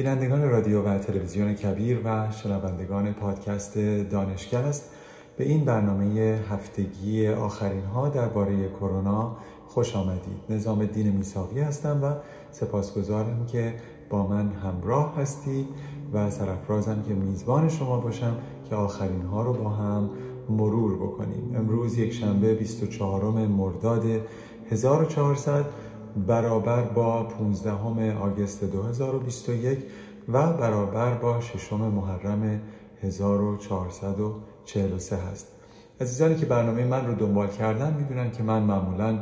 بینندگان رادیو و تلویزیون کبیر و شنوندگان پادکست دانشگر است. به این برنامه هفتگی آخرین ها درباره کرونا خوش آمدید. نظام دین میساقی هستم و سپاسگزارم که با من همراه هستید و سرفرازم که میزبان شما باشم که آخرین ها رو با هم مرور بکنیم. امروز یک شنبه 24 مرداد 1400 برابر با 15 آگست 2021 و برابر با ششم محرم 1443 هست. عزیزانی که برنامه من رو دنبال کردن می‌دونن که من معمولا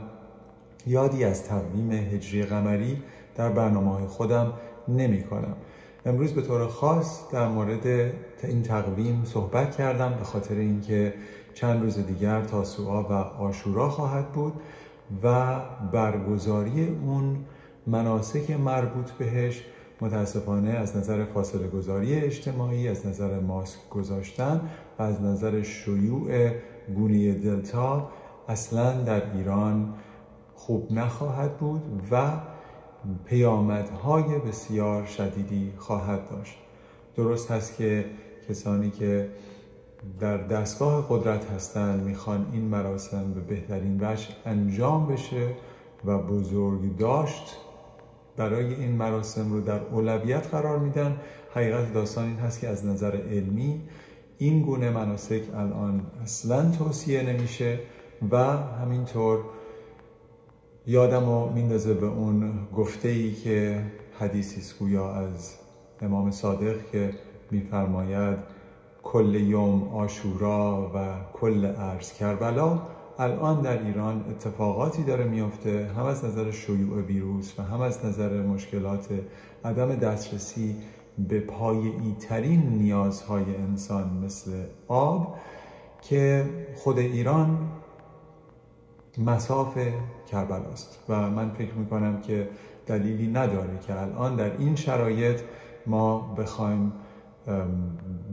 یادی از تقویم هجری قمری در برنامه های خودم نمی کنم امروز به طور خاص در مورد این تقویم صحبت کردم به خاطر اینکه چند روز دیگر تاسوعا و آشورا خواهد بود. و برگزاری اون مناسک مربوط بهش متاسفانه از نظر فاصله گذاری اجتماعی از نظر ماسک گذاشتن و از نظر شیوع گونه دلتا اصلا در ایران خوب نخواهد بود و پیامدهای بسیار شدیدی خواهد داشت. درست هست که کسانی که در دستگاه قدرت هستند می‌خوان این مراسم به بهترین وجه انجام بشه و بزرگ داشت برای این مراسم رو در اولویت قرار میدن. حقیقت داستان این هست که از نظر علمی این گونه مناسک الان اصلا توصیه نمیشه و همینطور یادم رو میندازه به اون گفته ای که حدیثی گویا از امام صادق که میفرماید کل یوم آشورا و کل ارز کربلا. الان در ایران اتفاقاتی داره میافته هم از نظر شیوع ویروس و هم از نظر مشکلات عدم دسترسی به پایه‌ای ترین نیازهای انسان مثل آب که خود ایران مساف کربلاست. و من فکر می‌کنم که دلیلی نداره که الان در این شرایط ما بخوایم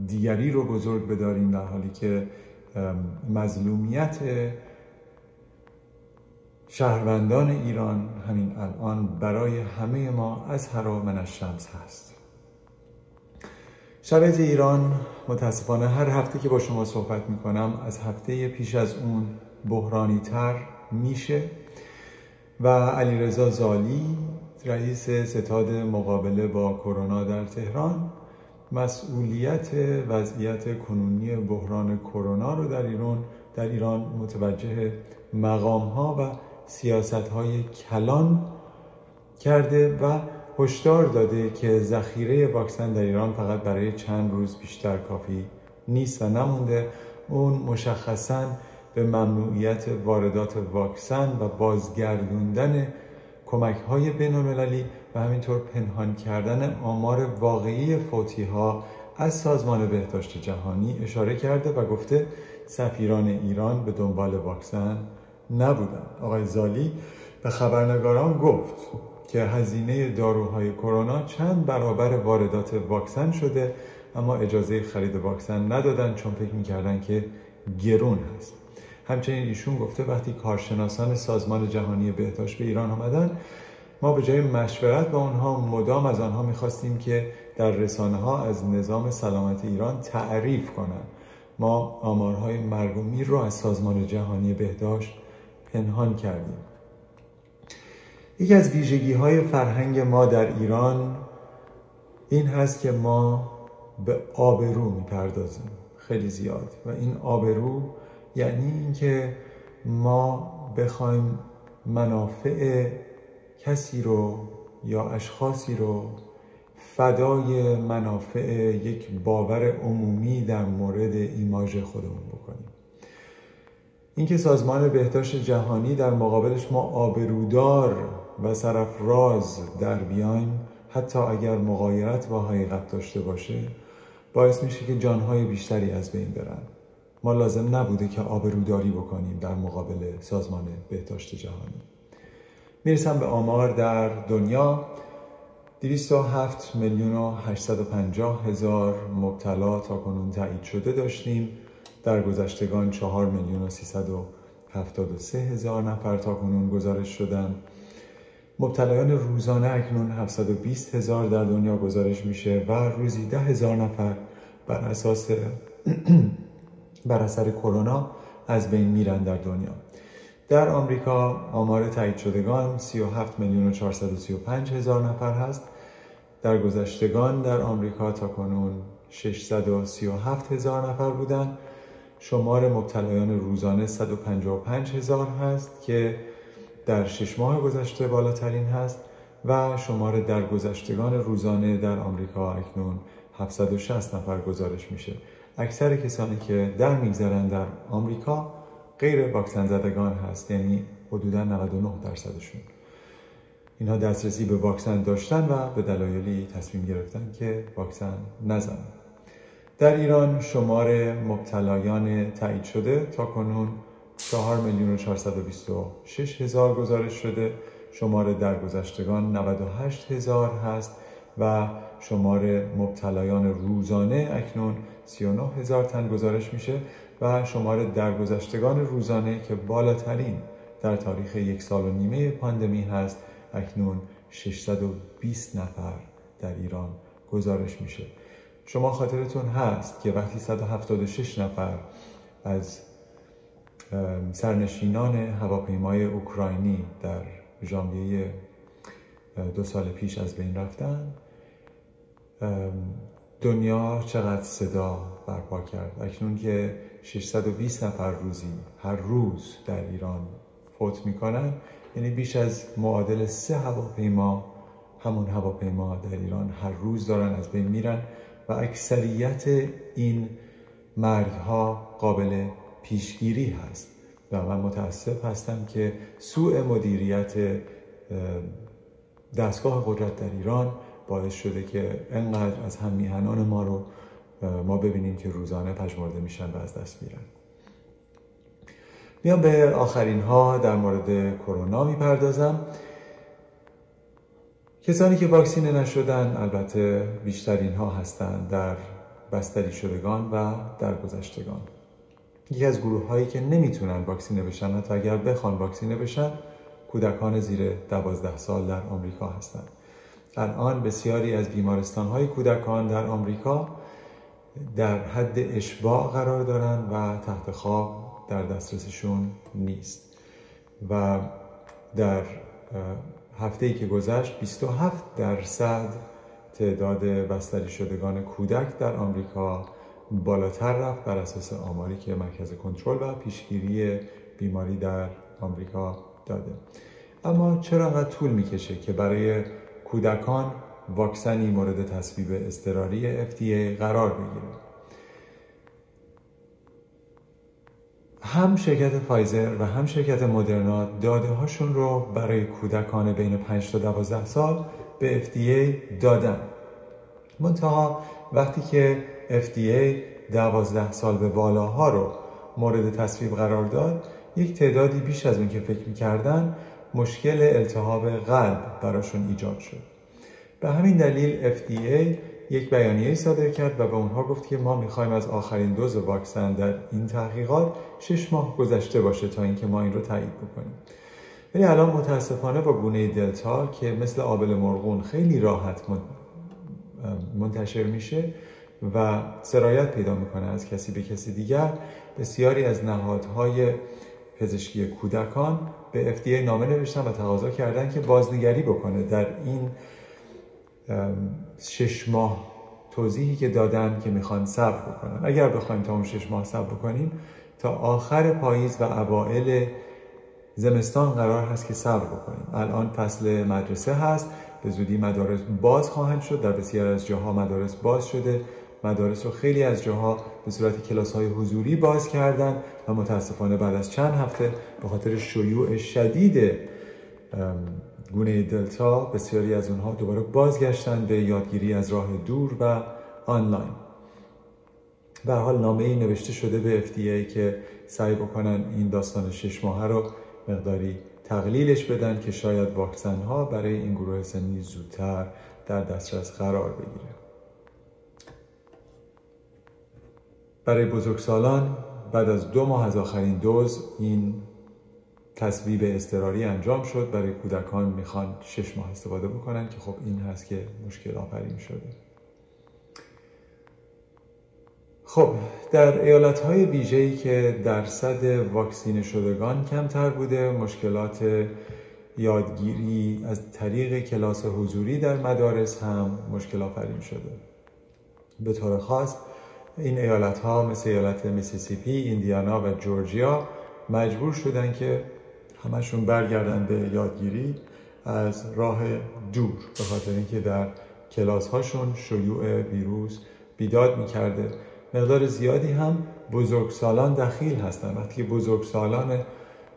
دیگری رو بزرگ بداریم در حالی که مظلومیت شهروندان ایران همین الان برای همه ما از من الشمس هست. شرایط ایران متاسفانه هر هفته که با شما صحبت می‌کنم از هفته پیش از اون بحرانی تر میشه و علیرضا زالی رئیس ستاد مقابله با کرونا در تهران مسئولیت وضعیت کنونی بحران کرونا رو در ایران در ایران متوجه مقام ها و سیاست های کلان کرده و هشدار داده که ذخیره واکسن در ایران فقط برای چند روز بیشتر کافی نیست و نمونده. اون مشخصا به ممنوعیت واردات واکسن و بازگردوندن کمک های بین همینطور پنهان کردن آمار واقعی فوتی ها از سازمان بهداشت جهانی اشاره کرده و گفته سفیران ایران به دنبال واکسن نبودند. آقای زالی به خبرنگاران گفت که هزینه داروهای کرونا چند برابر واردات واکسن شده اما اجازه خرید واکسن ندادن چون فکر می‌کردن که گرون هست. همچنین ایشون گفته وقتی کارشناسان سازمان جهانی بهداشت به ایران آمدن ما به جای مشورت با آنها مدام از آنها می‌خواستیم که در رسانه ها از نظام سلامت ایران تعریف کنند. ما آمارهای مرگ و میر رو از سازمان جهانی بهداشت پنهان کردیم. یکی از ویژگی های فرهنگ ما در ایران این هست که ما به آبرو می‌پردازیم. خیلی زیاد. و این آبرو یعنی اینکه ما بخوایم منافع کسی رو یا اشخاصی رو فدای منافع یک باور عمومی در مورد ایماژ خودمون بکنیم. اینکه سازمان بهداشت جهانی در مقابلش ما آبرودار و سرفراز در بیایم حتی اگر مقایرت با حقیقت داشته باشه باعث میشه که جانهای بیشتری از بین برن. ما لازم نبوده که آبروداری بکنیم در مقابل سازمان بهداشت جهانی. می‌رسم به آمار در دنیا. 207 میلیون و 850 هزار مبتلا تا کنون تایید شده داشتیم. در گذشتگان 4 میلیون و 373 هزار نفر تا کنون گزارش شدن. مبتلایان روزانه اکنون 720 هزار در دنیا گزارش میشه و روزی ده هزار نفر بر اساس بر اثر کرونا از بین میرن در دنیا. در آمریکا آمار تایید شدگان 37 میلیون و 435 هزار نفر هست. در گذشتگان در آمریکا تا کنون 637 هزار نفر بودند. شمار مبتلایان روزانه 155 هزار هست که در شش ماه گذشته بالاترین هست و شمار درگذشتگان روزانه در آمریکا اکنون 760 نفر گزارش میشه. اکثر کسانی که در میگذرن در آمریکا غیر واکسن زدگان هست یعنی حدودا 99 درصدشون. اینها دسترسی به واکسن داشتن و به دلایلی تصمیم گرفتن که واکسن نزنن. در ایران شمار مبتلایان تایید شده. تا کنون 4 میلیون و 426 هزار گزارش شده. شمار درگذشتگان 98 هزار هست و شمار مبتلایان روزانه اکنون 39 هزار تن گزارش میشه. و شمار درگذشتگان روزانه که بالاترین در تاریخ یک سال و نیمه پاندمی هست اکنون 620 نفر در ایران گزارش میشه. شما خاطرتون هست که وقتی 176 نفر از سرنشینان هواپیمای اوکراینی در ژانویه دو سال پیش از بین رفتن دنیا چقدر صدا برپا کرد. اکنون که 620 نفر روزی هر روز در ایران فوت می‌کنن یعنی بیش از معادل سه هواپیما همون هواپیما در ایران هر روز دارن از بین میرن و اکثریت این مرگ ها قابل پیشگیری هست. و من متاسف هستم که سوء مدیریت دستگاه قدرت در ایران باعث شده که انقدر از هم میهنان ما رو ما ببینیم که روزانه پژمرده میشن و از دست میرن. میام به آخرین ها در مورد کرونا می‌پردازم. کسانی که واکسینه نشدن البته بیشترین ها هستند در بستری شدگان و در گذشتگان. یکی از گروه هایی که نمی‌تونن واکسینه بشن تا اگر بخوان واکسینه بشن کودکان زیر دوازده سال در آمریکا هستند الان بسیاری از بیمارستان های کودکان در آمریکا در حد اشباع قرار دارن و تحت خواب در دسترسشون نیست. و در هفته ای که گذشت 27 درصد تعداد بستری شدگان کودک در آمریکا بالاتر رفت بر اساس آماری که مرکز کنترل و پیشگیری بیماری در آمریکا داده. اما چرا انقدر طول می‌کشه که برای کودکان واکسنی مورد تصویب اضطراری FDA قرار بگیره هم شرکت فایزر و هم شرکت مدرنا داده هاشون رو برای کودکان بین 5 تا 12 سال به FDA دادن. منتها وقتی که FDA 12 سال به بالاها رو مورد تصویب قرار داد یک تعدادی بیش از اون که فکر می‌کردن مشکل التهاب قلب براشون ایجاد شد. به همین دلیل FDA یک بیانیه صادر کرد و به اونها گفت که ما می‌خوایم از آخرین دوز واکسن در این تحقیقات شش ماه گذشته باشه تا اینکه ما این رو تایید بکنیم. ولی الان متاسفانه با گونه دلتا که مثل آبل مرغون خیلی راحت منتشر میشه و سرایت پیدا می‌کنه از کسی به کسی دیگر بسیاری از نهادهای پزشکی کودکان به FDA نامه نوشتن و تقاضا کردن که بازنگری بکنه. در این شش ماه توضیحی که دادن که می‌خوان صبر بکنن. اگر بخوایم تا اون شش ماه صبر بکنیم تا آخر پاییز و اوائل زمستان قرار هست که صبر بکنیم. الان فصل مدرسه هست. به زودی مدارس باز خواهند شد. در بسیار از جاها مدارس باز شده. مدارس رو خیلی از جاها به صورت کلاس های حضوری باز کردن. و متاسفانه بعد از چند هفته به خاطر شیوع شدید گونه دلتا بسیاری از اونها دوباره بازگشتن به یادگیری از راه دور و آنلاین. به حال نامه ای نوشته شده به FDA که سعی بکنن این داستان شش ماهه رو مقداری تقلیلش بدن که شاید واکسن ها برای این گروه سنی زودتر در دسترس قرار بگیره. برای بزرگسالان بعد از دو ماه از آخرین دوز این تصویب اضطراری انجام شد. برای کودکان می‌خوان شش ماه استفاده بکنن که خب این هست که مشکل آفرین شده. خب در ایالت های ویژه‌ای که درصد واکسینه شدگان کمتر بوده مشکلات یادگیری از طریق کلاس حضوری در مدارس هم مشکل آفرین شده. به طور خاص این ایالت ها مثل ایالت میسیسیپی، ایندیانا و جورجیا مجبور شدن که همشون برگردن به یادگیری از راه دور به خاطر اینکه در کلاس هاشون شیوع ویروس بیداد می‌کرده. مقدار زیادی هم بزرگسالان دخیل هستن. وقتی بزرگسالان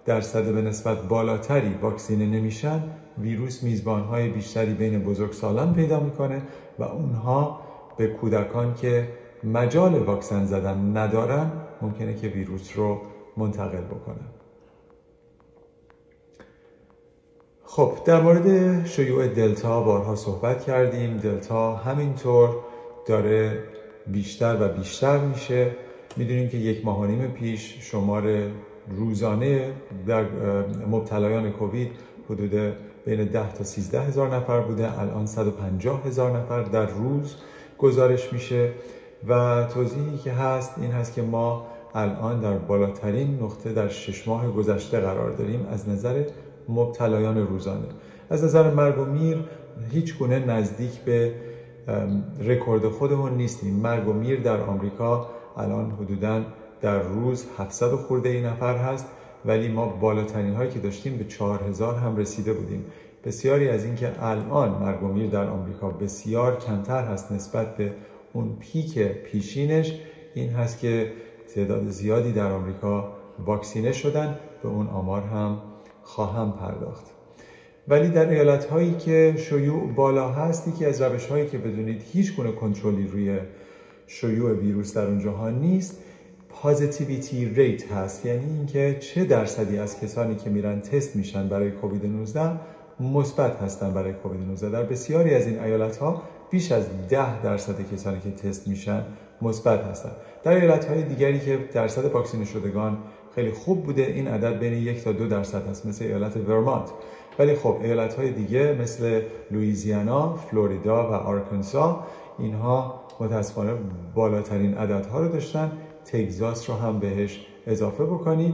درصد به نسبت بالاتری واکسینه نمیشن ویروس میزبانهای بیشتری بین بزرگسالان پیدا می‌کنه و اونها به کودکان که مجال واکسن زدن ندارن ممکنه که ویروس رو منتقل بکنن. خب در مورد شیوع دلتا بارها صحبت کردیم. دلتا همینطور داره بیشتر و بیشتر میشه. می‌دونیم که یک ماه نیم پیش شمار روزانه در مبتلایان کووید حدود بین 10 تا 13 هزار نفر بوده. الان 150 هزار نفر در روز گزارش میشه. و توضیحی که هست این هست که ما الان در بالاترین نقطه در شش ماه گذشته قرار داریم از نظر مبتلایان روزانه. از نظر مرگ و میر هیچ گونه نزدیک به رکورد خودمون نیستیم. مرگ و میر در آمریکا الان حدودا در روز 700 خورده ای نفر هست ولی ما بالاترین هایی که داشتیم به 4000 هم رسیده بودیم. بسیاری از اینکه الان مرگ و میر در آمریکا بسیار کمتر هست نسبت به اون پیک پیشینش. این هست که تعداد زیادی در آمریکا واکسینه شدن. به اون آمار هم خواهم پرداخت. ولی در ایالت هایی که شیوع بالا هست یکی از روش هایی که بدونید هیچ گونه کنترلی روی شیوع ویروس در اونجاها نیست پازیتیویتی ریت هست. یعنی اینکه چه درصدی از کسانی که میرن تست میشن برای کووید 19 مثبت هستن برای کووید 19 در بسیاری از این ایالت ها بیش از 10 درصد کسانی که تست میشن مثبت هستن. در ایالت های دیگری که درصد واکسینه شدگان خیلی خوب بوده این عدد بین یک تا دو درصد هست مثل ایالت ورمانت. ولی خب ایالت های دیگه مثل لویزیانا، فلوریدا و آرکنسا اینها متاسفانه بالاترین عددها رو داشتن. تگزاس رو هم بهش اضافه بکنید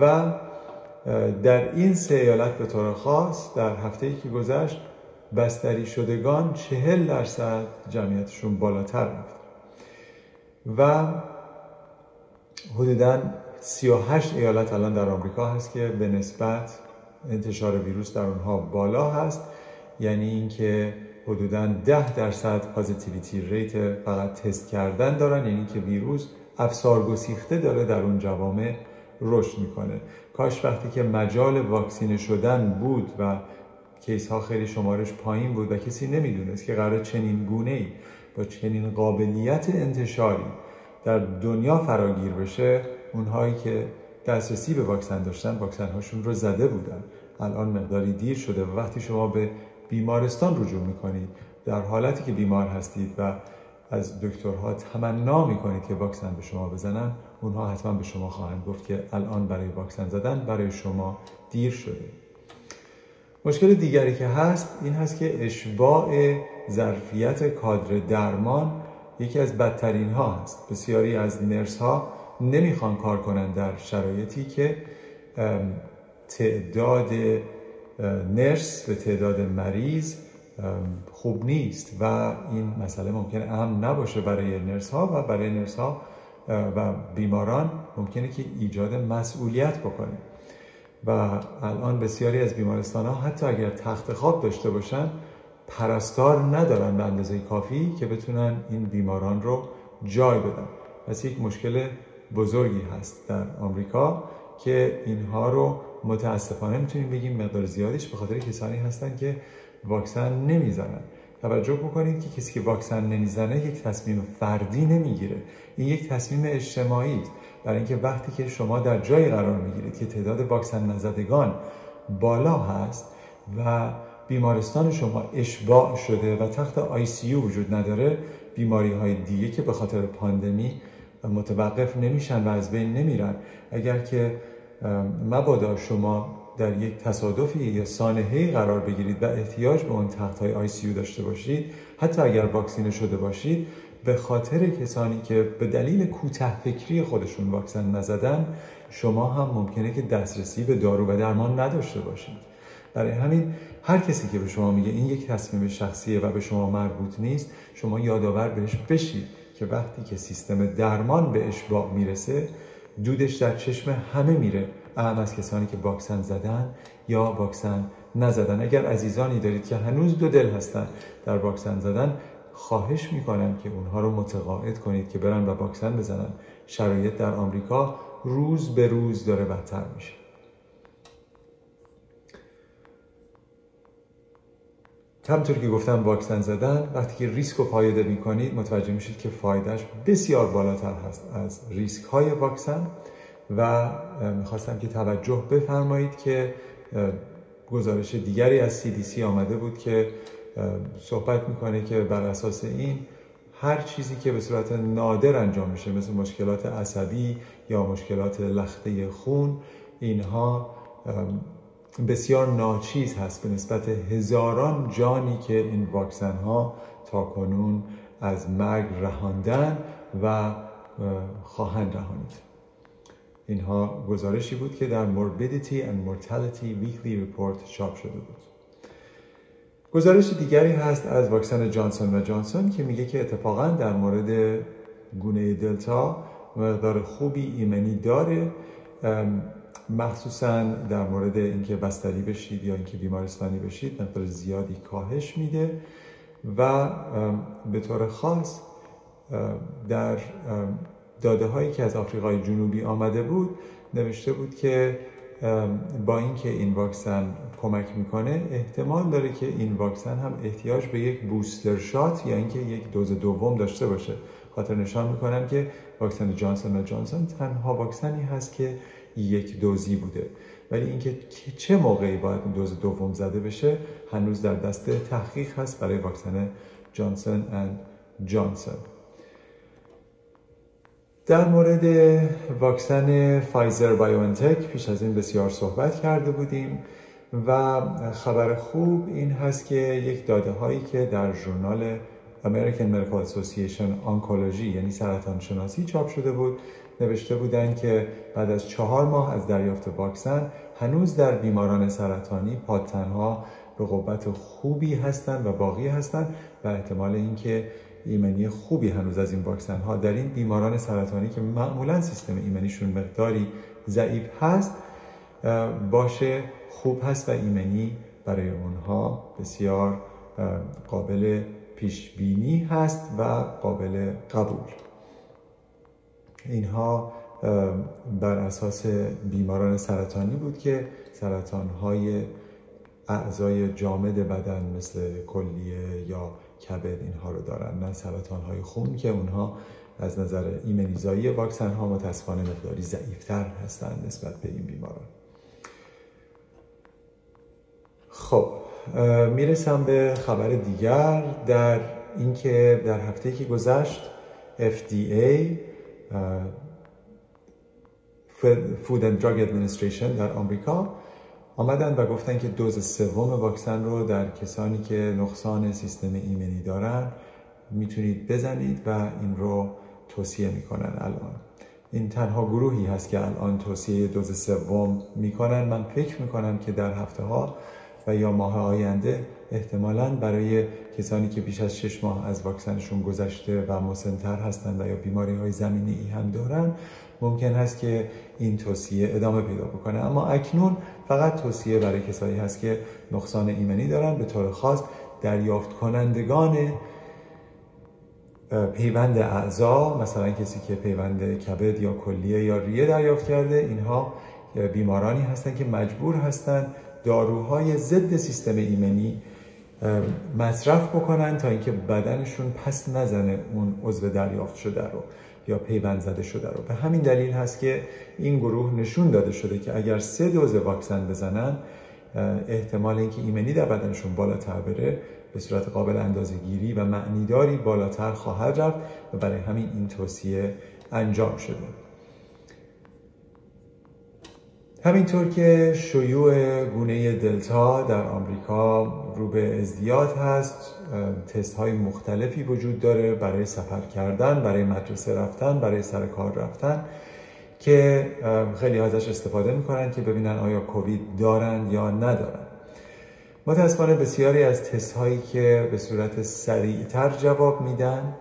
و در این سه ایالت به طور خاص در هفته ای که گذشت بستری شدگان چهل درصد جمعیتشون بالاتر رفت. و حدودا 38 ایالت الان در آمریکا هست که به نسبت انتشار ویروس در اونها بالا هست. یعنی اینکه حدودا 10 درصد positivity rate فقط تست کردن دارن. یعنی که ویروس افسار گسیخته داره در اون جوامع رشد می‌کنه. کاش وقتی که مجال واکسینه شدن بود و case ها خیلی شمارش پایین بود و کسی نمی‌دونست که قرار چنین گونه ای با چنین قابلیت انتشاری در دنیا فراگیر بشه. اونهایی که دسترسی به واکسن داشتن واکسن هاشون رو زده بودن. الان مقداری دیر شده و وقتی شما به بیمارستان رجوع می‌کنید در حالتی که بیمار هستید و از دکترها تمنا می‌کنید که واکسن به شما بزنن اونها حتما به شما خواهند گفت که الان برای واکسن زدن برای شما دیر شده. مشکل دیگری که هست این هست که اشباع ظرفیت کادر درمان یکی از بدترین ها هست. بسیاری از نرس ها نمی‌خوان کار کنند در شرایطی که تعداد نرس به تعداد مریض خوب نیست و این مسئله ممکنه اهم نباشه برای نرس ها و برای نرس ها و بیماران ممکنه که ایجاد مسئولیت بکنه. و الان بسیاری از بیمارستان ها حتی اگر تخت خواب داشته باشن پرستار ندارن به اندازه کافی که بتونن این بیماران رو جای بدن. پس یک مشکل بزرگی هست در آمریکا که اینها رو متاسفانه می‌تونیم بگیم مقدار زیادیش به خاطر کسانی هستن که واکسن نمی‌زنن. توجه بکنید که کسی که واکسن نمی‌زنه یک تصمیم فردی نمی‌گیره. این یک تصمیم اجتماعی است. برای اینکه وقتی که شما در جایی قرار می‌گیرید که تعداد واکسن نزدگان بالا هست و بیمارستان شما اشباع شده و تخت آی سی وجود نداره بیماری های دیگه که به خاطر پاندمی متوقف نمیشن و از بین نمیرن. اگر که مبادا شما در یک تصادفی یا سانحه‌ای قرار بگیرید و احتیاج به اون تخت های آی سی داشته باشید حتی اگر واکسینه شده باشید به خاطر کسانی که به دلیل کوته فکری خودشون واکسن نزدن شما هم ممکنه که دسترسی به دارو و درمان نداشته باشید. برای همین هر کسی که به شما میگه این یک تصمیم شخصیه و به شما مربوط نیست شما یادآور بهش بشید که وقتی که سیستم درمان به اشباع می‌رسه دودش در چشم همه میره. اهم از کسانی که واکسن زدن یا واکسن نزدن. اگر عزیزانی دارید که هنوز دو دل هستن در واکسن زدن خواهش می‌کنم که اونها رو متقاعد کنید که برن و واکسن بزنن. شرایط در آمریکا روز به روز داره بدتر میشه. همطور که گفتم واکسن زدن وقتی که ریسک رو پایده می کنید متوجه میشید که فایدهش بسیار بالاتر هست از ریسک های واکسن. و می‌خواستم که توجه بفرمایید که گزارش دیگری از CDC آمده بود که صحبت می‌کنه که بر اساس این هر چیزی که به صورت نادر انجام میشه مثل مشکلات عصبی یا مشکلات لخته خون اینها بسیار ناچیز هست به نسبت هزاران جانی که این واکسن ها تا کنون از مرگ رهاندن و خواهند رهانید اینها گزارشی بود که در Morbidity and Mortality Weekly Report چاپ شده بود. گزارش دیگری هست از واکسن جانسون و جانسون که میگه که اتفاقا در مورد گونه دلتا مقدار خوبی ایمنی داره مخصوصا در مورد اینکه بستری بشید یا اینکه بیمارستانی بشید مقدار زیادی کاهش میده و به طور خاص در داده هایی که از آفریقای جنوبی آمده بود نوشته بود که با اینکه این واکسن کمک می‌کنه احتمال داره که این واکسن هم احتیاج به یک بوستر شات یا اینکه یک دوز دوم داشته باشه. خاطر نشان می‌کنم که واکسن جانسون و جانسون تنها واکسنی هست که یک دوزی بوده. ولی اینکه چه موقعی باید این دوز دوم زده بشه هنوز در دست تحقیق هست برای واکسن جانسون اند جانسون. در مورد واکسن فایزر بایوانتک پیش از این بسیار صحبت کرده بودیم. و خبر خوب این هست که یک داده هایی که در ژورنال American Medical Association آنکولوژی یعنی سرطان شناسی چاپ شده بود نوشته بودند که بعد از چهار ماه از دریافت واکسن هنوز در بیماران سرطانی پادتنها به قوت خوبی هستند و باقی هستند و احتمال اینکه ایمنی خوبی هنوز از این واکسن ها در این بیماران سرطانی که معمولا سیستم ایمنیشون مقداری ضعیف هست باشه. خوب هست و ایمنی برای اونها بسیار قابل پیش بینی هست و قابل قبول. اینها بر اساس بیماران سرطانی بود که سرطان های اعضای جامد بدن مثل کلیه یا کبد اینها رو دارن نه سرطان های خون که اونها از نظر ایمنیزایی واکسن ها متاسفانه مقداری ضعیفتر هستند نسبت به این بیماران. خب می‌رسم به خبر دیگر. در اینکه در هفته که گذشت FDA Food and Drug Administration در آمریکا آمدن و گفتن که دوز سوم واکسن رو در کسانی که نقصان سیستم ایمنی دارن می‌تونید بزنید و این رو توصیه می‌کنن الان. این تنها گروهی هست که الان توصیه دوز سوم می‌کنن. من فکر می‌کنم که در هفته ها و یا ماه آینده احتمالا برای کسانی که بیش از شش ماه از واکسنشون گذشته و مسنتر هستند و یا بیماری های زمینی ای هم دارن ممکن هست که این توصیه ادامه پیدا بکنه. اما اکنون فقط توصیه برای کسانی هست که نقصان ایمنی دارن به طور خاص دریافت کنندگان پیوند اعضا مثلا کسی که پیوند کبد یا کلیه یا ریه دریافت کرده اینها بیمارانی هستند که مجبور هستند داروهای ضد سیستم ایمنی مصرف بکنن تا اینکه بدنشون پس نزنه اون عضو دریافت شده رو یا پیوند زده شده رو. به همین دلیل هست که این گروه نشون داده شده که اگر سه دوز واکسن بزنن احتمال اینکه ایمنی در بدنشون بالاتر بره به صورت قابل اندازه گیری و معنیداری بالاتر خواهد رفت و برای همین این توصیه انجام شده. همینطور که شیوع گونه دلتا در آمریکا رو به ازدیاد هست تست های مختلفی وجود داره برای سفر کردن برای مدرسه رفتن برای سر کار رفتن که خیلی ازش استفاده می‌کنن که ببینن آیا کووید دارن یا ندارن. متاسفانه بسیاری از تست هایی که به صورت سریعتر جواب میدن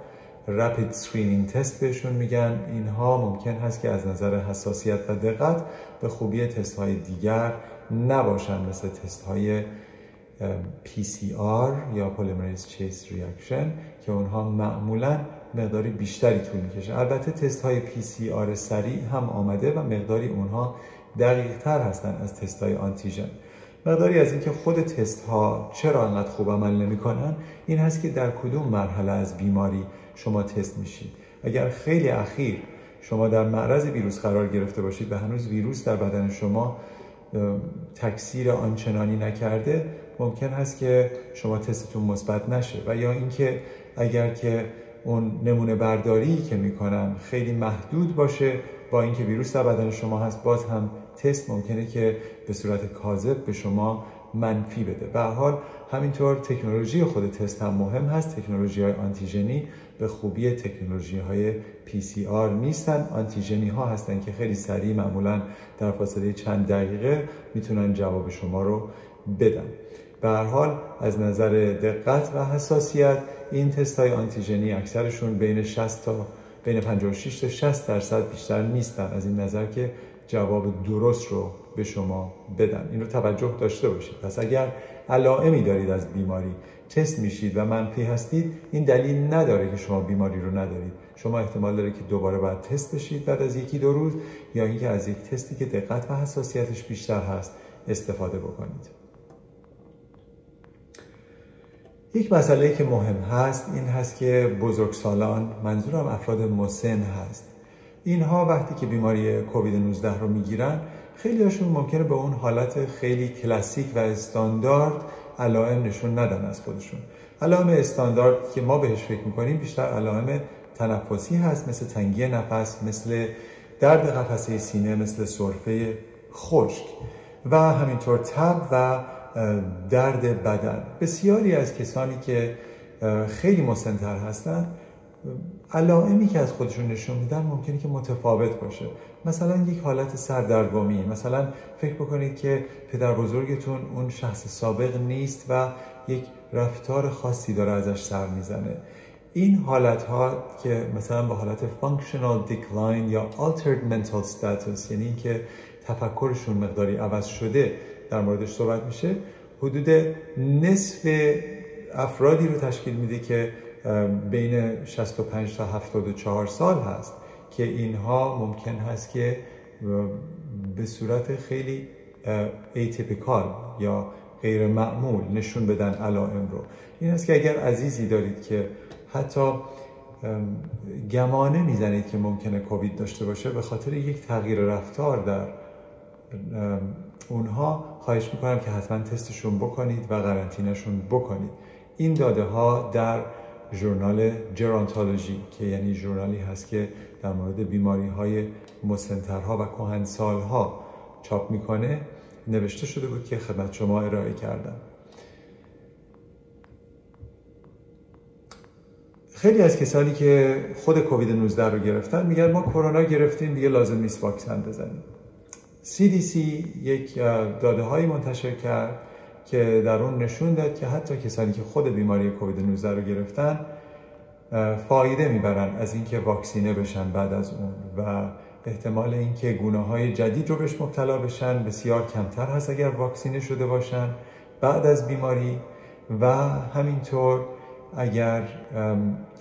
rapid screening test بهشون میگن. اینها ممکن هست که از نظر حساسیت و دقت به خوبی تست های دیگر نباشن مثل تست های PCR یا Polymerase Chain Reaction که اونها معمولا مقداری بیشتری طول می‌کشه. البته تست های PCR سریع هم آمده و مقداری اونها دقیق تر هستن از تست های آنتیژن. مقداری از اینکه خود تست ها چرا انقدر خوب عمل نمی‌کنن این هست که در کدوم مرحله از بیماری شما تست میشید. اگر خیلی اخیر شما در معرض ویروس قرار گرفته باشید و هنوز ویروس در بدن شما تکثیر آنچنانی نکرده ممکن هست که شما تستتون مثبت نشه. و یا اینکه اگر که اون نمونه برداری که می‌کنن خیلی محدود باشه با اینکه ویروس در بدن شما هست باز هم تست ممکنه که به صورت کاذب به شما منفی بده. به حال همینطور تکنولوژی خود تست هم مهم هست. تکنولوژی های آنتیژنی به خوبی تکنولوژی های PCR نیستن. آنتیژنی ها هستن که خیلی سریع معمولا در فاصله چند دقیقه می‌تونن جواب شما رو بدن. به هر حال از نظر دقت و حساسیت این تست های آنتیژنی اکثرشون بین 60 تا بین 56 تا 60 درصد بیشتر نیستن. از این نظر که جواب درست رو به شما بدن. این رو توجه داشته باشید. پس اگر علائمی دارید از بیماری. تست میشید و منفی هستید این دلیل نداره که شما بیماری رو ندارید. شما احتمال داره که دوباره باید تست بشید بعد از یکی دو روز یا اینکه از یک تستی که دقت و حساسیتش بیشتر هست استفاده بکنید. یک مسئله که مهم هست این هست که بزرگسالان منظورم افراد مسن هست. اینها وقتی که بیماری کووید 19 رو می‌گیرن خیلی هاشون ممکنه به اون حالت خیلی کلاسیک و استاندارد علائم نشون ندن از خودشون. علائم استاندارد که ما بهش فکر می‌کنیم بیشتر علائم تنفسی هست مثل تنگی نفس مثل درد قفسه سینه مثل سرفه خشک و همینطور تب و درد بدن. بسیاری از کسانی که خیلی مسنتر هستن علائمی که از خودشون نشون میدن ممکنه که متفاوت باشه. مثلا یک حالت سردرگمی. مثلا فکر بکنید که پدر بزرگتون اون شخص سابق نیست و یک رفتار خاصی داره ازش سر می‌زنه. این حالت ها که مثلا با حالت functional decline یا altered mental status یعنی اینکه تفکرشون مقداری عوض شده در موردش صحبت میشه حدود نصف افرادی رو تشکیل میده که بین 65 تا 74 سال هست که اینها ممکن هست که به صورت خیلی ایتیپیکال یا غیر معمول نشون بدن علائم رو. این است که اگر عزیزی دارید که حتی گمانه می‌زنید که ممکنه کووید داشته باشه به خاطر یک تغییر رفتار در اونها خواهش می‌کنم که حتما تستشون بکنید و قرنطینهشون بکنید. این داده ها در ژورنال جرانتولوژی که یعنی ژورنالی هست که در مورد بیماری های مسنترها و کهنسالها چاپ می‌کنه نوشته شده بود که خدمت شما ارائه کردم. خیلی از کسانی که خود کووید 19 رو گرفتن میگن ما کرونا گرفتیم دیگه لازم نیست واکسن بزنیم. CDC یک داده هایی منتشر کرد که در اون نشون داد که حتی کسانی که خود بیماری کووید 19 رو گرفتن فایده می‌برن از اینکه واکسینه بشن بعد از اون و احتمال اینکه گونه های جدید رو بهش مبتلا بشن بسیار کمتر هست اگر واکسینه شده باشن بعد از بیماری و همینطور اگر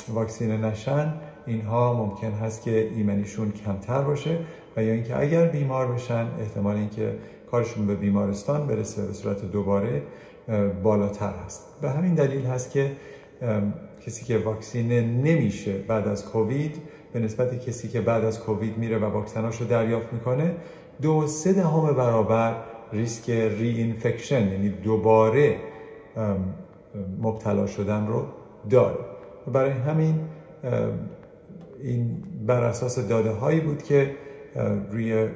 واکسینه نشن اینها ممکن هست که ایمنیشون کمتر باشه و یا اینکه اگر بیمار بشن احتمال اینکه کارشون به بیمارستان برسه به صورت دوباره بالاتر هست. به همین دلیل هست که کسی که واکسینه نمیشه بعد از کووید به نسبت کسی که بعد از کووید میره و واکسناش رو دریافت می‌کنه دو سه دهم برابر ریسک ری اینفکشن یعنی دوباره مبتلا شدن رو داره. برای همین این بر اساس داده هایی بود که روی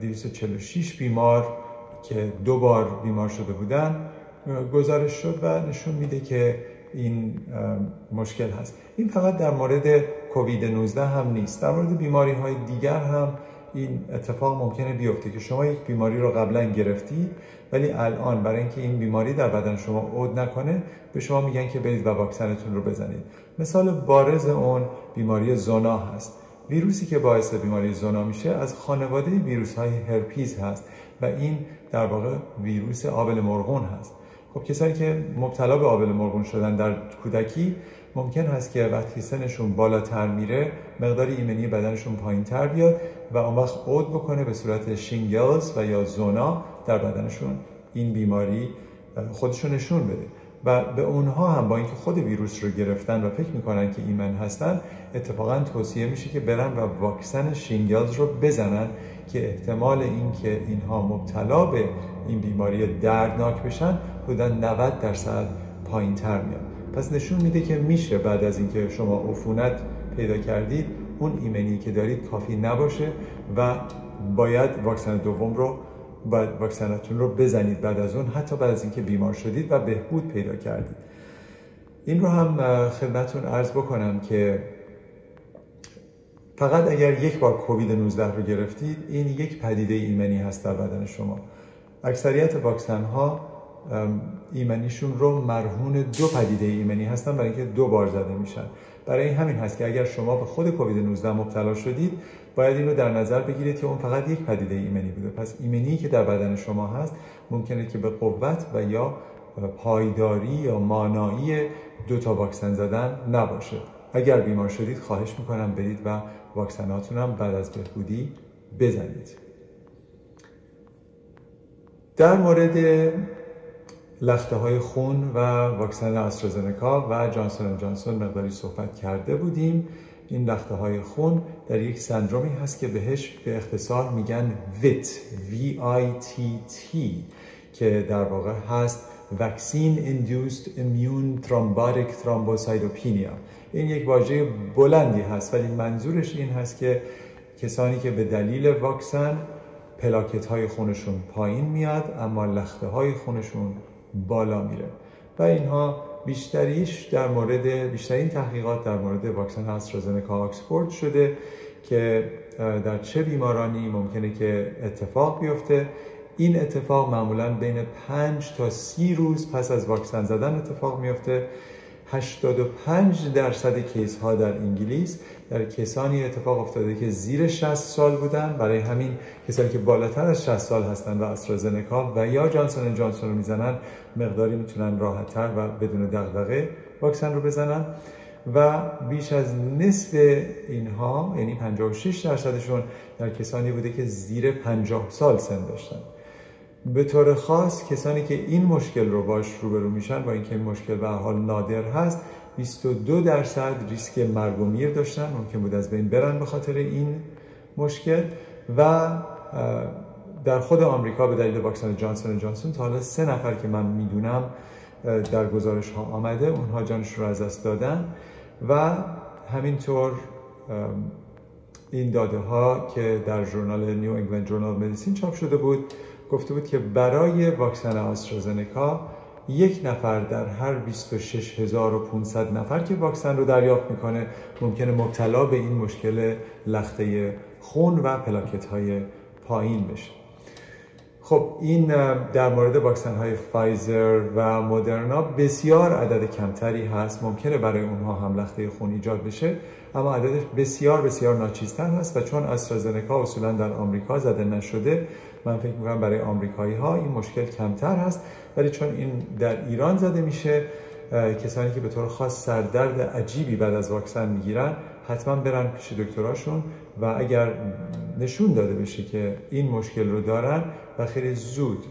246 بیمار که دو بار بیمار شده بودن گزارش شد و نشون میده که این مشکل هست. این فقط در مورد کووید 19 هم نیست. در مورد بیماری های دیگر هم این اتفاق ممکنه بیفته که شما یک بیماری رو قبلا گرفتید ولی الان برای اینکه این بیماری در بدن شما عود نکنه به شما میگن که برید و واکسنتون رو بزنید. مثال بارز اون بیماری زونا هست. ویروسی که باعث بیماری زونا میشه از خانواده ویروس های هرپیز هست و این در واقع ویروس آبل مرغون هست. خب کسانی که مبتلا به آبل مرغون شدن در کودکی ممکن هست که وقتی سنشون بالاتر میره مقدار ایمنی بدنشون پایین تر بیاد و اون وقت عود بکنه به صورت شینگلز و یا زونا در بدنشون این بیماری خودشون نشون بده. و به اونها هم با اینکه خود ویروس رو گرفتن و فکر می‌کنن که ایمن هستن اتفاقا توصیه میشه که برن و واکسن شینگلز رو بزنن که احتمال اینکه اینها مبتلا به این بیماری دردناک بشن حدودا 90 درصد پایین تر میاد. پس نشون میده که میشه بعد از اینکه شما عفونت پیدا کردید اون ایمنی که دارید کافی نباشه و باید واکسن دوم رو باید واکسنتون رو بزنید بعد از اون حتی بعد از اینکه بیمار شدید و بهبود پیدا کردید. این رو هم خدمتون عرض بکنم که فقط اگر یک بار کووید 19 رو گرفتید این یک پدیده ایمنی هست در بدن شما. اکثریت واکسن ها ایمنیشون رو مرهون دو پدیده ایمنی هستن برای اینکه دو بار زده میشن. برای همین هست که اگر شما به خود کووید 19 مبتلا شدید باید این رو در نظر بگیرید که اون فقط یک پدیده ایمنی بوده. پس ایمنی که در بدن شما هست ممکنه که به قوت و یا پایداری یا مانایی دو تا واکسن زدن نباشه. اگر بیمار شدید خواهش می‌کنم برید و واکسناتون هم بعد از بهبودی بزنید. در مورد لخته های خون و واکسن استرازنکا و جانسون جانسون مقداری صحبت کرده بودیم. این لخته های خون در یک سندرومی هست که بهش به اختصار میگن VIT V-I-T-T که در واقع هست Vaccine Induced Immune Thrombotic Thrombocytopenia. این یک واژه بلندی هست ولی منظورش این هست که کسانی که به دلیل واکسن پلاکت های خونشون پایین میاد اما لخته های خونشون بالا میره. و اینها بیشتریش در مورد بیشترین تحقیقات در مورد واکسن استرازنکا آکسفورد شده که در چه بیمارانی ممکنه که اتفاق بیفته. این اتفاق معمولا بین 5 تا 30 روز پس از واکسن زدن اتفاق میفته. 85 درصد کیس ها در انگلیس در کسانی اتفاق افتاده که زیر 60 سال بودن. برای همین کسانی که بالاتر از 60 سال هستن و استرازنکا و یا جانسون جانسون رو می‌زنن مقداری می‌تونن راحتتر و بدون دغدغه واکسن رو بزنن. و بیش از نصف اینها یعنی 56 درصدشون در کسانی بوده که زیر 50 سال سن داشتن. به طور خاص کسانی که این مشکل رو باش روبرو میشن با اینکه این مشکل به حال نادر هست 22 درصد ریسک مرگ و میر داشتن. ممکن بود از بین برن به خاطر این مشکل. و در خود آمریکا به دلیل واکسن جانسون جانسون تا حالا سه نفر که من می‌دونم در گزارش ها آمده. اونها جانش رو از دست دادن. و همینطور این داده ها که در ژورنال نیو انگلند جورنال مدیسین چاپ شده بود گفته بود که برای واکسن آسترازنکا یک نفر در هر 26500 نفر که واکسن رو دریافت می‌کنه ممکنه مبتلا به این مشکل لخته خون و پلاکت های پایین بشه. خب این در مورد واکسن های فایزر و مدرنا بسیار عدد کمتری هست. ممکنه برای اونها هم لخته خون ایجاد بشه اما عددش بسیار بسیار ناچیزتر هست و چون استرازنکا اصولا در آمریکا زده نشده من فکر می‌کنم برای آمریکایی ها این مشکل کمتر هست ولی چون این در ایران زده میشه کسانی که به طور خاص سردرد عجیبی بعد از واکسن می‌گیرن حتما برن پیش دکتراشون و اگر نشون داده بشه که این مشکل رو دارن و خیلی زود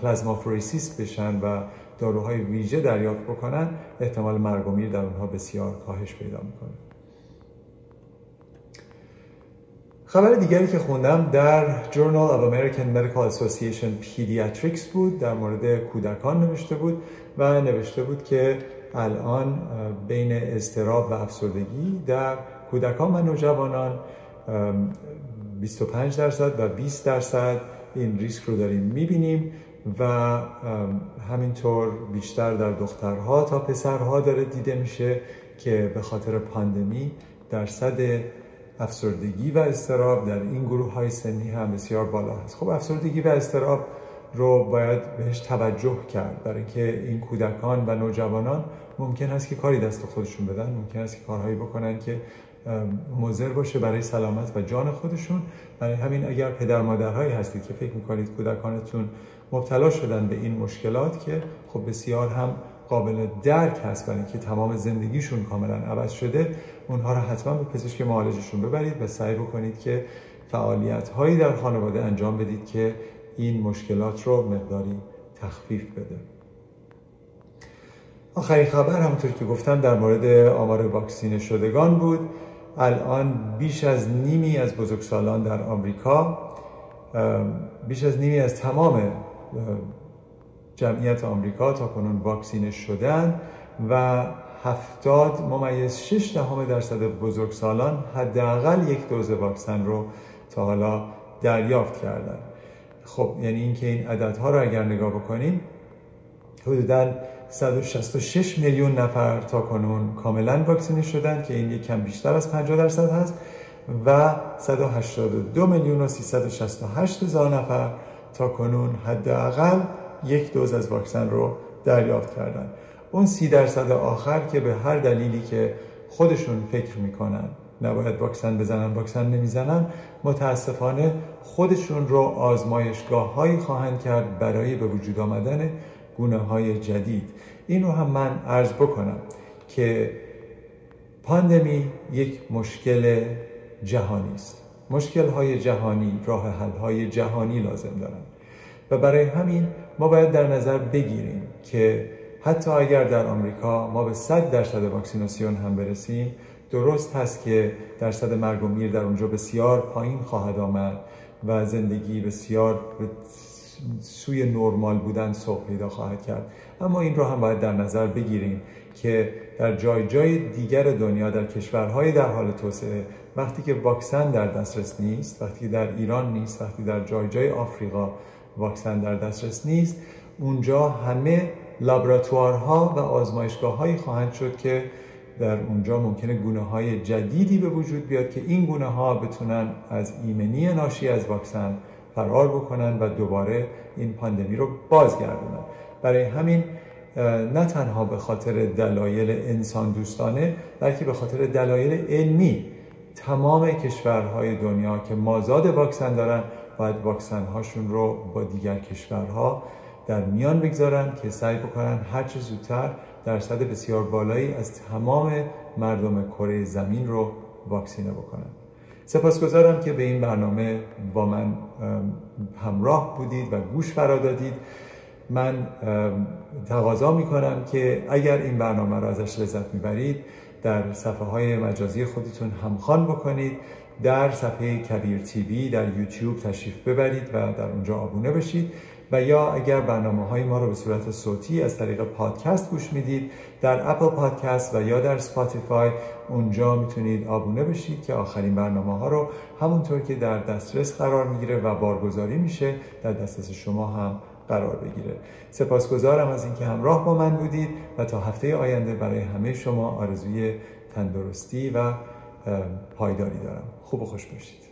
پلازمافوریسیس بشن و داروهای ویژه دریافت بکنن احتمال مرگ در اونها بسیار کاهش پیدا می‌کنه. خبر دیگری که خوندم در Journal of American Medical Association Pediatrics بود در مورد کودکان نوشته بود و نوشته بود که الان بین اضطراب و افسردگی در کودکان و نوجوانان 25 درصد و 20 درصد این ریسک رو داریم می‌بینیم و همینطور بیشتر در دخترها تا پسرها داره دیده میشه که به خاطر پاندمی درصد افسردگی و استراب در این گروه های سنی هم بسیار بالا هست. خب افسردگی و استراب رو باید بهش توجه کرد برای که این کودکان و نوجوانان ممکن است که کاری دست خودشون بدن ممکن است که کارهایی بکنن که مضر باشه برای سلامت و جان خودشون. برای همین اگر پدر مادرهایی هستید که فکر می‌کنید کودکانتون مبتلا شدن به این مشکلات که خب بسیار هم قابل درک هست برای اینکه تمام زندگیشون کاملا عوض شده اونها رو حتما به پزشک معالجشون ببرید و سعی بکنید که فعالیت هایی در خانواده انجام بدید که این مشکلات رو مقداری تخفیف بده. آخرین خبر همونطور که گفتم در مورد آمار واکسینه شدگان بود. الان بیش از نیمی از بزرگسالان در آمریکا بیش از نیمی از تمام جمعیت آمریکا تا کنون واکسینه شدن و هفتاد ممیز شش دهم درصد بزرگسالان حداقل یک دوز واکسن رو تا حالا دریافت کردن. خب یعنی اینکه این عددها رو اگر نگاه بکنیم حدودا 166 میلیون نفر تا کنون کاملا واکسینه شدن که این یک کم بیشتر از 50 درصد هست و 182 میلیون و 368 هزار نفر تا کنون حداقل یک دوز از واکسن رو دریافت کردن. اون سی درصد آخر که به هر دلیلی که خودشون فکر می‌کنن نباید واکسن بزنن واکسن نمی‌زنن متاسفانه خودشون رو آزمایشگاه هایی خواهند کرد برای به وجود آمدن گونه های جدید. این رو هم من عرض بکنم که پاندمی یک مشکل جهانی است. مشکل های جهانی راه حل های جهانی لازم دارن. و برای همین ما باید در نظر بگیریم که حتی اگر در آمریکا ما به 100 درصد واکسیناسیون هم برسیم درست هست که درصد مرگ و میر در اونجا بسیار پایین خواهد آمد و زندگی بسیار به سوی نرمال بودن سوق پیدا خواهد کرد. اما این رو هم باید در نظر بگیریم که در جای جای دیگر دنیا در کشورهای در حال توسعه وقتی که واکسن در دسترس نیست وقتی در ایران نیست وقتی در جای جای آفریقا واکسن در دسترس نیست اونجا همه لابراتوارها و آزمایشگاه هایی خواهند شد که در اونجا ممکنه گونه های جدیدی به وجود بیاد که این گونه ها بتونن از ایمنی ناشی از واکسن فرار بکنن و دوباره این پاندمی رو بازگردونن. برای همین نه تنها به خاطر دلایل انسان دوستانه بلکه به خاطر دلایل علمی تمام کشورهای دنیا که مازاد واکسن دارن باید واکسن هاشون رو با دیگر کشورها در میان بگذارن که سعی بکنن هر چه زودتر درصد بسیار بالایی از تمام مردم کره زمین رو واکسینه بکنن. سپاسگزارم که به این برنامه با من همراه بودید و گوش فرا دادید. من تقاضا می کنم که اگر این برنامه را ازش لذت می‌برید در صفحه های مجازی خودتون همخوان بکنید در صفحه کبیر تیوی در یوتیوب تشریف ببرید و در اونجا آبونه بشید. و یا اگر برنامه های ما رو به صورت صوتی از طریق پادکست گوش می‌دید در Apple Podcast و یا در Spotify اونجا می‌تونید آبونه بشید که آخرین برنامه ها رو همونطور که در دسترس قرار می‌گیره و بارگذاری میشه در دسترس شما هم قرار بگیره. سپاسگزارم از اینکه همراه با من بودید و تا هفته آینده برای همه شما آرزوی تندرستی و پایداری دارم. خوب و خوش باشید.